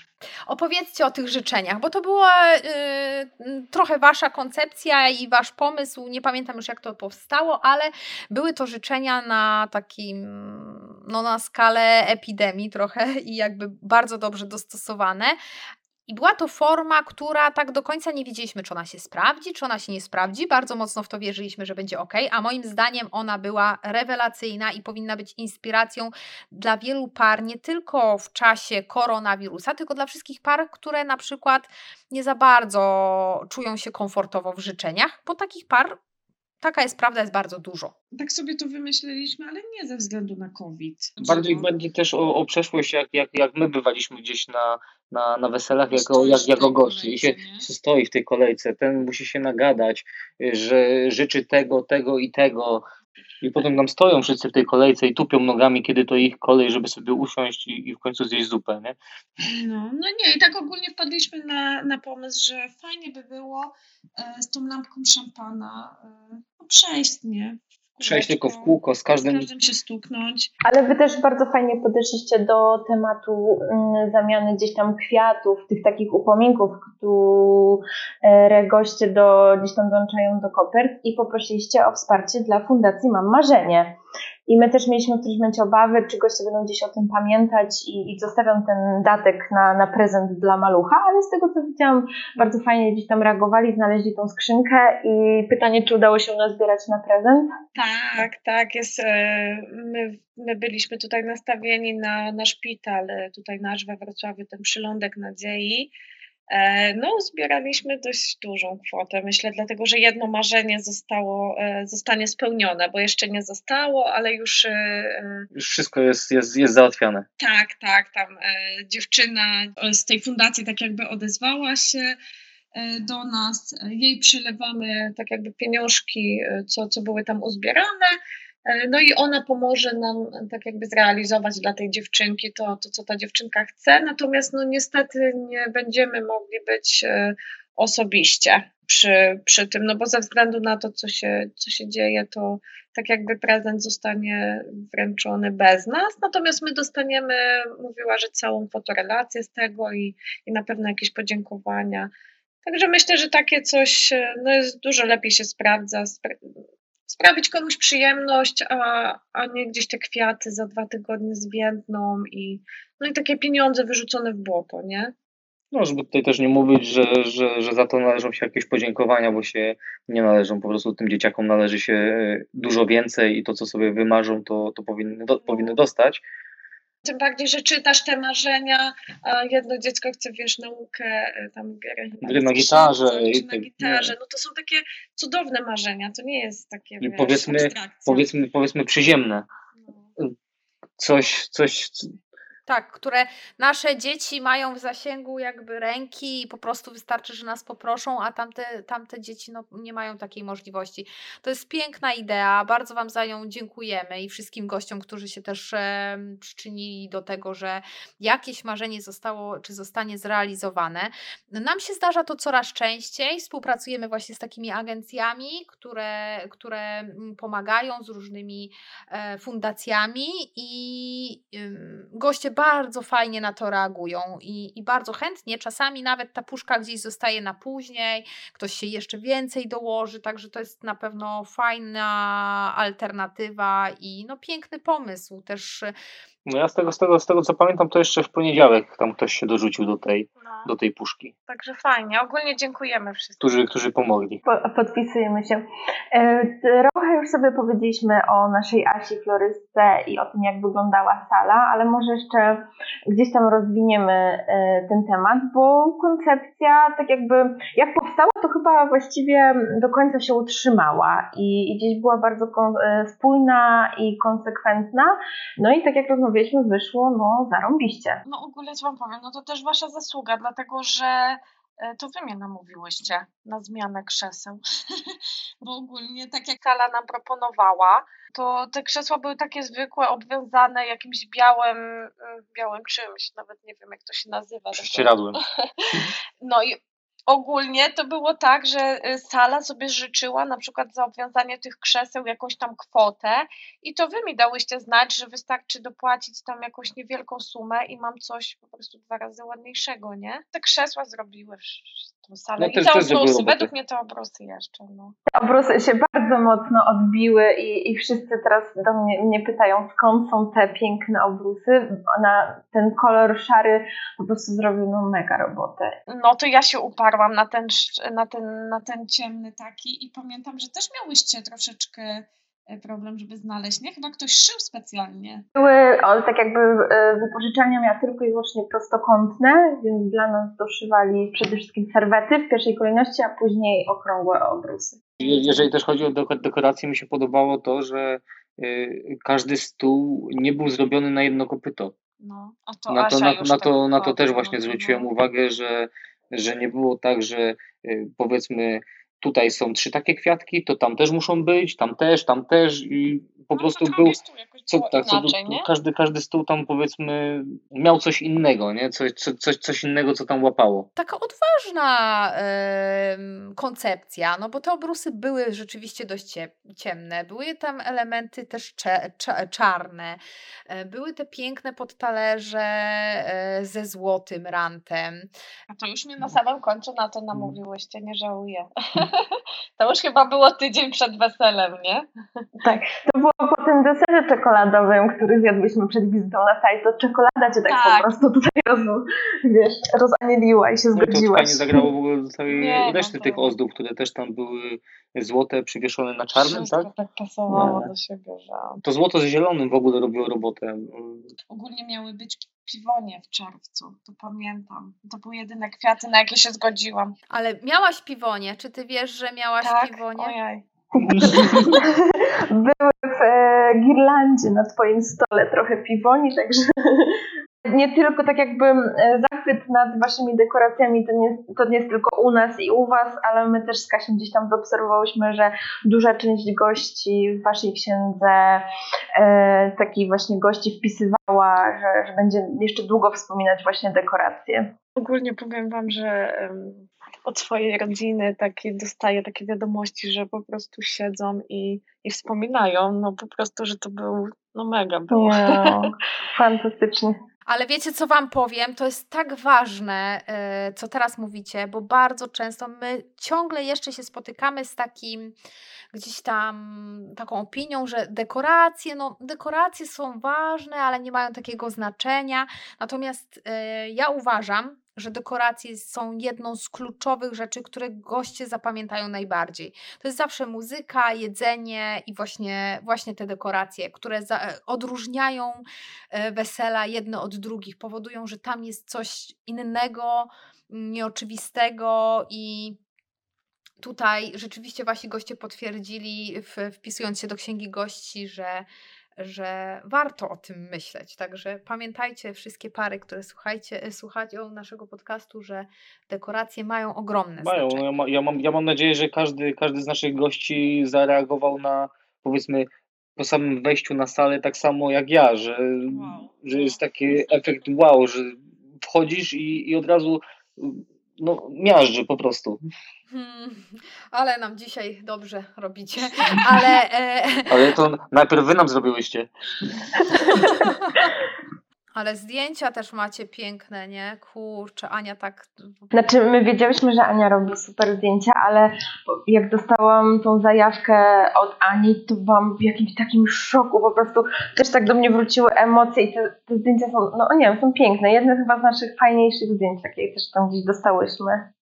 Opowiedzcie o tych życzeniach, bo to była y, trochę wasza koncepcja i wasz pomysł. Nie pamiętam już jak to powstało, ale były to życzenia na takim, no na skalę epidemii trochę i jakby bardzo dobrze dostosowane. I była to forma, która tak do końca nie wiedzieliśmy, czy ona się sprawdzi, czy ona się nie sprawdzi. Bardzo mocno w to wierzyliśmy, że będzie ok, a moim zdaniem ona była rewelacyjna i powinna być inspiracją dla wielu par, nie tylko w czasie koronawirusa, tylko dla wszystkich par, które na przykład nie za bardzo czują się komfortowo w życzeniach, bo takich par taka jest prawda, jest bardzo dużo. Tak sobie to wymyśliliśmy, ale nie ze względu na COVID. Bardziej no. będzie też o, o przeszłość, jak, jak, jak my bywaliśmy gdzieś na, na, na weselach jako, jak, jako gości i się, się stoi w tej kolejce, ten musi się nagadać, że życzy tego, tego i tego, i potem tam stoją wszyscy w tej kolejce i tupią nogami, kiedy to ich kolej, żeby sobie usiąść i, i w końcu zjeść zupę, nie? No, no nie, i tak ogólnie wpadliśmy na, na pomysł, że fajnie by było e, z tą lampką szampana e, no, przejść, nie? Przejść tylko w kółko, z każdym... Z każdym się stuknąć. Ale wy też bardzo fajnie podeszliście do tematu mm, zamiany gdzieś tam kwiatów, tych takich upominków, które goście do, gdzieś tam dołączają do kopert i poprosiliście o wsparcie dla Fundacji Mam Marzenie. I my też mieliśmy w którymś momencie obawy, czy goście będą gdzieś o tym pamiętać i, i zostawiam ten datek na, na prezent dla malucha, ale z tego co widziałam, bardzo fajnie gdzieś tam reagowali, znaleźli tą skrzynkę i pytanie, czy udało się nazbierać na prezent? Tak, tak, jest. E, my, my byliśmy tutaj nastawieni na, na szpital, e, tutaj nasz we Wrocławiu, ten przylądek nadziei. E, no, zbieraliśmy dość dużą kwotę, myślę, dlatego że jedno marzenie zostało, e, zostanie spełnione, bo jeszcze nie zostało, ale już. E, już wszystko jest, jest, jest załatwione. Tak, tak. Tam dziewczyna z tej fundacji tak jakby odezwała się do nas. Jej przelewamy tak jakby pieniążki, co, co były tam uzbierane. E, no i ona pomoże nam tak jakby zrealizować dla tej dziewczynki to, to co ta dziewczynka chce, natomiast no niestety nie będziemy mogli być e, osobiście przy, przy tym, no bo ze względu na to, co się, co się dzieje, to tak jakby prezent zostanie wręczony bez nas, natomiast my dostaniemy, mówiła, że całą fotorelację z tego i, i na pewno jakieś podziękowania. Także myślę, że takie coś no jest dużo lepiej się sprawdza, sprawić komuś przyjemność, a, a nie gdzieś te kwiaty za dwa tygodnie zwiędną i, no i takie pieniądze wyrzucone w błoto, nie? No, żeby tutaj też nie mówić, że, że, że za to należą się jakieś podziękowania, bo się nie należą. Po prostu tym dzieciakom należy się e, dużo więcej i to, co sobie wymarzą, to, to powinny, do, powinny dostać. Tym bardziej, że czytasz te marzenia, a jedno dziecko chce, wiesz, naukę, e, tam gry na gitarze. Na gitarze. No to są takie cudowne marzenia, to nie jest takie, wiesz, powiedzmy, powiedzmy, powiedzmy przyziemne. No. Coś, coś, tak, które nasze dzieci mają w zasięgu jakby ręki i po prostu wystarczy, że nas poproszą, a tamte, tamte dzieci no, nie mają takiej możliwości. To jest piękna idea, bardzo Wam za nią dziękujemy i wszystkim gościom, którzy się też e, przyczynili do tego, że jakieś marzenie zostało czy zostanie zrealizowane. Nam się zdarza to coraz częściej, współpracujemy właśnie z takimi agencjami, które, które mm, pomagają z różnymi e, fundacjami i e, goście bardzo fajnie na to reagują i, i bardzo chętnie. Czasami nawet ta puszka gdzieś zostaje na później, ktoś się jeszcze więcej dołoży, także to jest na pewno fajna alternatywa i no piękny pomysł też no ja z tego, z, tego, z tego co pamiętam, to jeszcze w poniedziałek tam ktoś się dorzucił do tej, no. do tej puszki. Także fajnie. Ogólnie dziękujemy wszystkim. Którzy, którzy pomogli. Po, podpisujemy się. E, trochę już sobie powiedzieliśmy o naszej Asi Florystce i o tym, jak wyglądała sala, ale może jeszcze gdzieś tam rozwiniemy e, ten temat, bo koncepcja tak jakby jak powstała, to chyba właściwie do końca się utrzymała i, i gdzieś była bardzo kon, e, spójna i konsekwentna. No i tak jak rozmawialiśmy, rozmawialiśmy, wyszło no zarąbiście. No ogólnie co wam powiem, no to też wasza zasługa, dlatego że e, to wy mnie namówiłyście na zmianę krzeseł. Bo ogólnie, tak jak Kala nam proponowała, to te krzesła były takie zwykłe, obwiązane jakimś białym, mm, białym czymś, nawet nie wiem jak to się nazywa. Prześcieradłem. No i ogólnie to było tak, że y, sala sobie życzyła na przykład za obwiązanie tych krzeseł jakąś tam kwotę i to wy mi dałyście znać, że wystarczy dopłacić tam jakąś niewielką sumę i mam coś po prostu dwa razy ładniejszego, nie? Te krzesła zrobiły tą salę. No I te obrusy, według mnie te obrusy jeszcze. No. Te obrusy się bardzo mocno odbiły i, i wszyscy teraz do mnie, mnie pytają, skąd są te piękne obrusy. Na ten kolor szary po prostu zrobił no mega robotę. No to ja się uparłam na ten, na ten, na ten ciemny taki i pamiętam, że też miałyście troszeczkę problem, żeby znaleźć, nie? Chyba ktoś szył specjalnie. Były, tak jakby e, wypożyczalnia miała tylko i wyłącznie prostokątne, więc dla nas doszywali przede wszystkim serwety w pierwszej kolejności, a później okrągłe obrusy. Jeżeli też chodzi o dekorację, mi się podobało to, że e, każdy stół nie był zrobiony na jedno kopyto. No, a to na to, na, na, to, na to też właśnie zwróciłem uwagę, że, że nie było tak, że powiedzmy tutaj są trzy takie kwiatki, to tam też muszą być, tam też, tam też i po no, prostu był co, tak, inaczej, co, każdy, każdy stół tam powiedzmy miał coś innego, nie? Coś, coś, coś innego, co tam łapało. Taka odważna yy, koncepcja, no bo te obrusy były rzeczywiście dość ciemne, były tam elementy też cze, cze, czarne, yy, były te piękne podtalerze yy, ze złotym rantem. A to już mnie na samym końcu na to namówiłyście, nie żałuję. to już chyba było tydzień przed weselem, nie? Tak, to było po tym deserze czekoladowym, który zjadłyśmy przed wizytą na site, to czekolada cię tak, tak. po prostu tutaj roz, wiesz, rozanieliła i się zgodziłaś. No to fajnie zagrało w ogóle całej nie, reszty no tych ozdób, które też tam były złote, przywieszone na czarnym, Wszystko tak? tak pasowało no. do siebie, że... To złoto z zielonym w ogóle robiło robotę. Ogólnie miały być piwonie w czerwcu, to pamiętam. To były jedyne kwiaty, na jakie się zgodziłam. Ale miałaś piwonie, czy ty wiesz, że miałaś tak? piwonie? Ojej. Były w e, girlandzie na twoim stole trochę piwoni, także nie tylko tak jakby e, zachwyt nad waszymi dekoracjami to nie, to nie jest tylko u nas i u was, ale my też z Kasią gdzieś tam zaobserwowałyśmy, że duża część gości w waszej księdze e, takich właśnie gości wpisywała, że, że będzie jeszcze długo wspominać właśnie dekoracje. Ogólnie powiem wam, że od swojej rodziny takie dostaję takie wiadomości, że po prostu siedzą i, i wspominają, no po prostu, że to był, no mega było. Yeah, fantastycznie. Ale wiecie, co Wam powiem? To jest tak ważne, e, co teraz mówicie, bo bardzo często my ciągle jeszcze się spotykamy z takim gdzieś tam taką opinią, że dekoracje, no dekoracje są ważne, ale nie mają takiego znaczenia. Natomiast e, ja uważam, że dekoracje są jedną z kluczowych rzeczy, które goście zapamiętają najbardziej. To jest zawsze muzyka, jedzenie i właśnie, właśnie te dekoracje, które za, odróżniają e, wesela jedne od drugich, powodują, że tam jest coś innego, nieoczywistego i tutaj rzeczywiście wasi goście potwierdzili, wpisując się do księgi gości, że że warto o tym myśleć. Także pamiętajcie, wszystkie pary, które słuchajcie, e, słuchają naszego podcastu, że dekoracje mają ogromne mają. znaczenie. Ja, ma, ja, mam, ja mam nadzieję, że każdy, każdy z naszych gości zareagował na powiedzmy po samym wejściu na salę tak samo jak ja, że, wow. że jest taki efekt wow, że wchodzisz i, i od razu no, miażdży po prostu. Hmm, ale nam dzisiaj dobrze robicie. Ale, e... ale to najpierw wy nam zrobiłyście. Ale zdjęcia też macie piękne, nie? Kurczę, Ania tak. Znaczy, my wiedziałyśmy, że Ania robi super zdjęcia, ale jak dostałam tą zajawkę od Ani, to byłam w jakimś takim szoku. Po prostu też tak do mnie wróciły emocje i te, te zdjęcia są, no nie wiem, są piękne. Jedne chyba z naszych fajniejszych zdjęć, jakie też tam gdzieś dostałyśmy.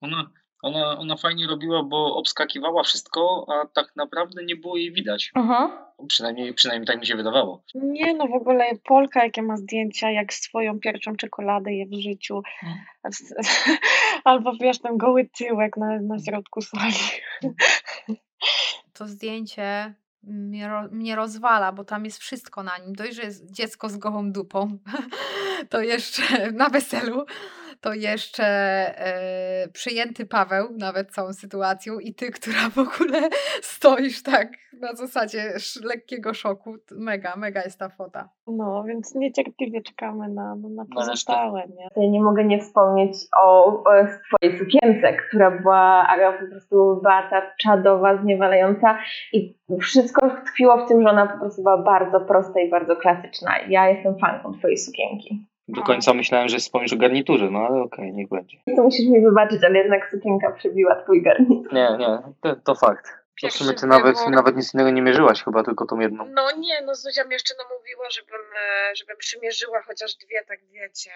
Ona, ona, ona fajnie robiła, bo obskakiwała wszystko, a tak naprawdę nie było jej widać. Mhm. Przynajmniej, przynajmniej tak mi się wydawało. Nie, no w ogóle Polka, jakie ma zdjęcia, jak swoją pierwszą czekoladę je w życiu. Hmm. Albo wiesz, ten goły tyłek na, na środku sali. To zdjęcie mnie, mnie rozwala, bo tam jest wszystko na nim. Dość, że jest dziecko z gołą dupą, to jeszcze na weselu to jeszcze e, przyjęty Paweł nawet całą sytuacją i ty, która w ogóle stoisz tak na zasadzie lekkiego szoku. Mega, mega jest ta fota. No, więc niecierpliwie czekamy na, na pozostałe. Nie? Ja nie mogę nie wspomnieć o, o swojej sukience, która była po prostu bata czadowa, zniewalająca i wszystko tkwiło w tym, że ona po prostu była bardzo prosta i bardzo klasyczna. Ja jestem fanką twojej sukienki. Do końca myślałem, że wspomnisz o garniturze, no ale okej, okay, niech będzie. To musisz mi wybaczyć, ale jednak sukienka przebiła twój garnitur. Nie, nie, to, to fakt. Sumie ty nawet, nawet nic innego nie mierzyłaś, chyba tylko tą jedną. No nie, no Zuzia mi jeszcze namówiła, żebym, e, żebym przymierzyła chociaż dwie, tak wiecie,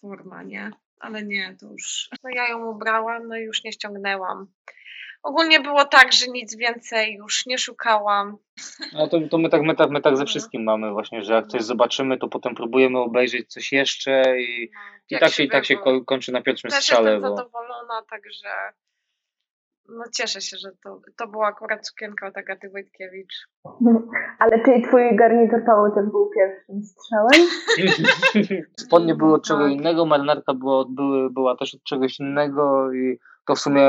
forma, nie? Ale nie, to już... No ja ją ubrałam, no i już nie ściągnęłam. Ogólnie było tak, że nic więcej już nie szukałam. No to, to my, tak, my, tak, my tak ze wszystkim mamy właśnie, że jak coś zobaczymy, to potem próbujemy obejrzeć coś jeszcze i, no, i tak się, i tak się kończy na pierwszym Też strzale. Jestem bo... zadowolona, także no cieszę się, że to, to była akurat sukienka od Agaty Wojtkiewicz. Ale czy twój garnitur Paweł też był pierwszym strzałem? Spodnie były od czego innego, marynarka była, były, była też od czegoś innego i to w sumie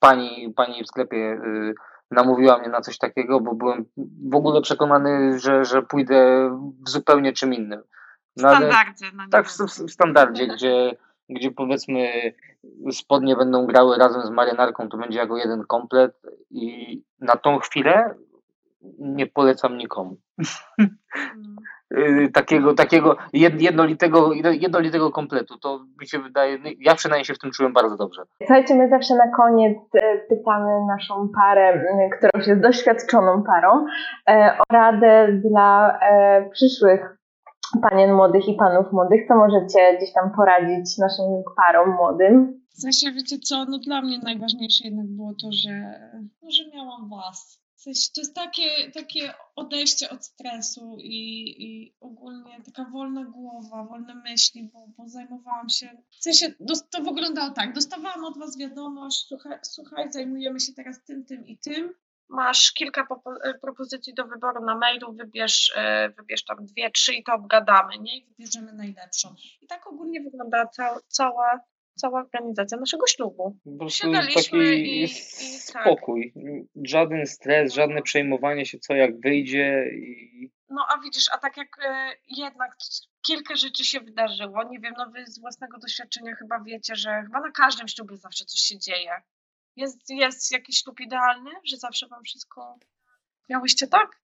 pani, pani w sklepie y, namówiła mnie na coś takiego, bo byłem w ogóle przekonany, że, że pójdę w zupełnie czym innym. No, w standardzie. No tak, w, w standardzie, gdzie, gdzie powiedzmy spodnie będą grały razem z marynarką, to będzie jako jeden komplet i na tą chwilę nie polecam nikomu. Mm. Y, takiego, takiego jednolitego, jednolitego kompletu. To mi się wydaje, no, ja przynajmniej się w tym czułem bardzo dobrze. Słuchajcie, my zawsze na koniec e, pytamy naszą parę, która już jest doświadczoną parą, o radę dla przyszłych panien młodych i panów młodych. Co możecie gdzieś tam poradzić naszym parom młodym? W sensie, wiecie co, no dla mnie najważniejsze jednak było to, że, no, że miałam was sensie to jest takie, takie odejście od stresu i, i ogólnie taka wolna głowa, wolne myśli, bo, bo zajmowałam się. W sensie to wyglądało tak. Dostawałam od Was wiadomość, słuchaj, słuchaj, zajmujemy się teraz tym, tym i tym. masz kilka e, propozycji do wyboru na mailu, wybierz, e, wybierz tam dwie, trzy i to obgadamy, nie? I wybierzemy najlepszą. I tak ogólnie wygląda cała, cała, cała organizacja naszego ślubu. Po prostu taki i, i tak. spokój. Tak. Żaden stres, żadne przejmowanie się, co jak wyjdzie i... No a widzisz, a tak jak e, jednak kilka rzeczy się wydarzyło, nie wiem, no wy z własnego doświadczenia chyba wiecie, że chyba na każdym ślubie zawsze coś się dzieje. Jest, jest jakiś ślub idealny, że zawsze wam wszystko miałyście tak?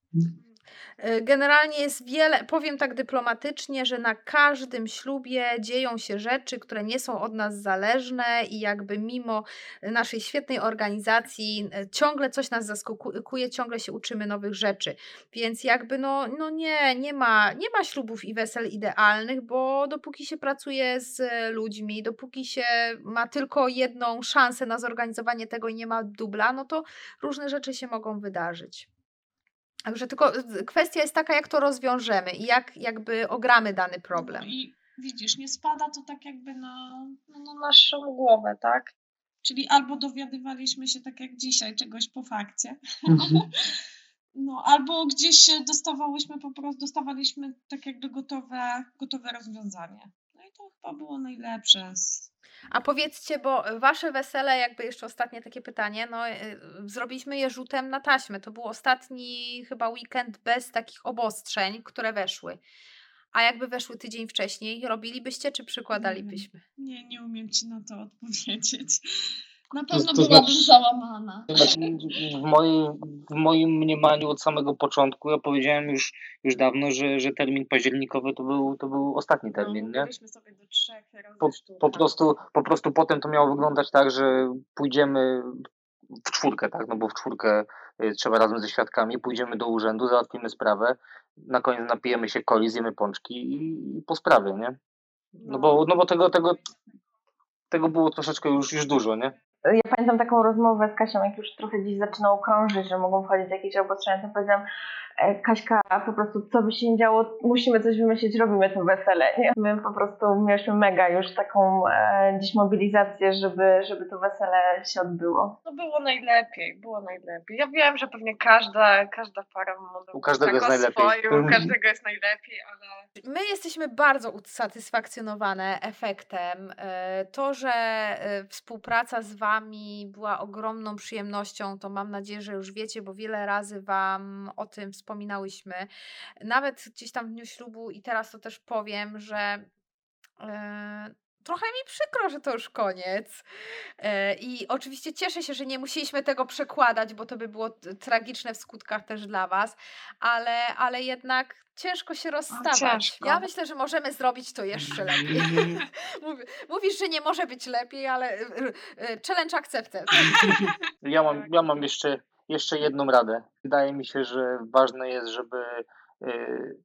E, generalnie jest wiele, powiem tak dyplomatycznie, że na każdym ślubie dzieją się rzeczy, które nie są od nas zależne i jakby mimo naszej świetnej organizacji e, ciągle coś nas zaskakuje, ciągle się uczymy nowych rzeczy. Więc jakby no, no nie, nie ma, nie ma ślubów i wesel idealnych, bo dopóki się pracuje z ludźmi, dopóki się ma tylko jedną szansę na zorganizowanie tego i nie ma dubla, no to różne rzeczy się mogą wydarzyć. Także tylko kwestia jest taka, jak to rozwiążemy i jak jakby ogramy dany problem. No I widzisz, nie spada to tak jakby na, no, na naszą głowę, tak? Czyli albo dowiadywaliśmy się tak jak dzisiaj czegoś po fakcie, mhm. no albo gdzieś dostawałyśmy po prostu, dostawaliśmy tak jakby gotowe, gotowe rozwiązanie. No i to chyba było najlepsze z, a powiedzcie, bo wasze wesele, jakby jeszcze ostatnie takie pytanie, no y, zrobiliśmy je rzutem na taśmę. To był ostatni chyba weekend bez takich obostrzeń, które weszły. A jakby weszły tydzień wcześniej, robilibyście czy przykładalibyśmy? Nie, nie umiem ci na to odpowiedzieć. Na pewno to, to byłabym znaczy, załamana. W moim, w moim mniemaniu od samego początku, ja powiedziałem już, już dawno, że, że termin październikowy to był, to był ostatni no, termin, no, nie? sobie do trzech po, po, prostu, po prostu potem to miało wyglądać tak, że pójdziemy w czwórkę, tak? No bo w czwórkę y, trzeba razem ze świadkami, pójdziemy do urzędu, załatwimy sprawę, na koniec napijemy się coli, zjemy pączki i, i po sprawie, nie? No bo, no bo tego, tego, tego było troszeczkę już, już dużo, nie? Ja pamiętam taką rozmowę z Kasią, jak już trochę gdzieś zaczynało krążyć, że mogą wchodzić jakieś obostrzenia, to powiedziałam, E, Kaśka, po prostu co by się nie działo, musimy coś wymyślić, robimy to wesele. Nie? My po prostu mieliśmy mega już taką e, dziś mobilizację, żeby, żeby to wesele się odbyło. No było najlepiej, było najlepiej. Ja wiem, że pewnie każda, każda para ma u każdego jest najlepiej. Swoją, u każdego jest najlepiej, ale... My jesteśmy bardzo usatysfakcjonowane efektem. E, to, że e, współpraca z Wami była ogromną przyjemnością, to mam nadzieję, że już wiecie, bo wiele razy Wam o tym wspominałyśmy, nawet gdzieś tam w dniu ślubu i teraz to też powiem, że yy, trochę mi przykro, że to już koniec. Yy, I oczywiście cieszę się, że nie musieliśmy tego przekładać, bo to by było tragiczne w skutkach też dla Was, ale, ale jednak ciężko się rozstawać. Ciężko. Ja myślę, że możemy zrobić to jeszcze lepiej. Mówisz, że nie może być lepiej, ale yy, challenge accepted. Ja mam, ja mam jeszcze jeszcze jedną radę. Wydaje mi się, że ważne jest, żeby, y,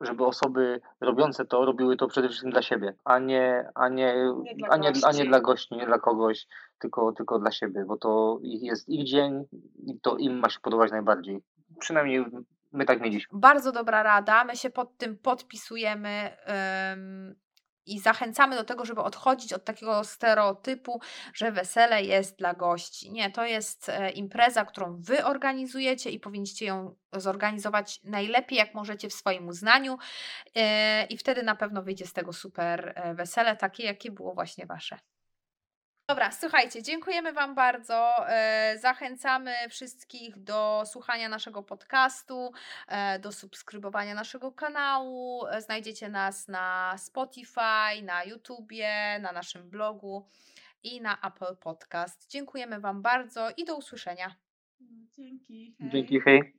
żeby osoby robiące to robiły to przede wszystkim dla siebie, a nie, a nie, nie a nie, a nie dla gości, nie dla kogoś, tylko, tylko dla siebie, bo to jest ich dzień i to im ma się podobać najbardziej. Przynajmniej my tak mieliśmy. Bardzo dobra rada, my się pod tym podpisujemy i zachęcamy do tego, żeby odchodzić od takiego stereotypu, że wesele jest dla gości. Nie, to jest e, impreza, którą wy organizujecie i powinniście ją zorganizować najlepiej, jak możecie w swoim uznaniu, e, i wtedy na pewno wyjdzie z tego super e, wesele, takie jakie było właśnie wasze. Dobra, słuchajcie, dziękujemy Wam bardzo. E, zachęcamy wszystkich do słuchania naszego podcastu, e, do subskrybowania naszego kanału. Znajdziecie nas na Spotify, na YouTubie, na naszym blogu i na Apple Podcast. Dziękujemy Wam bardzo i do usłyszenia. Dzięki. Hej. Dzięki, hej.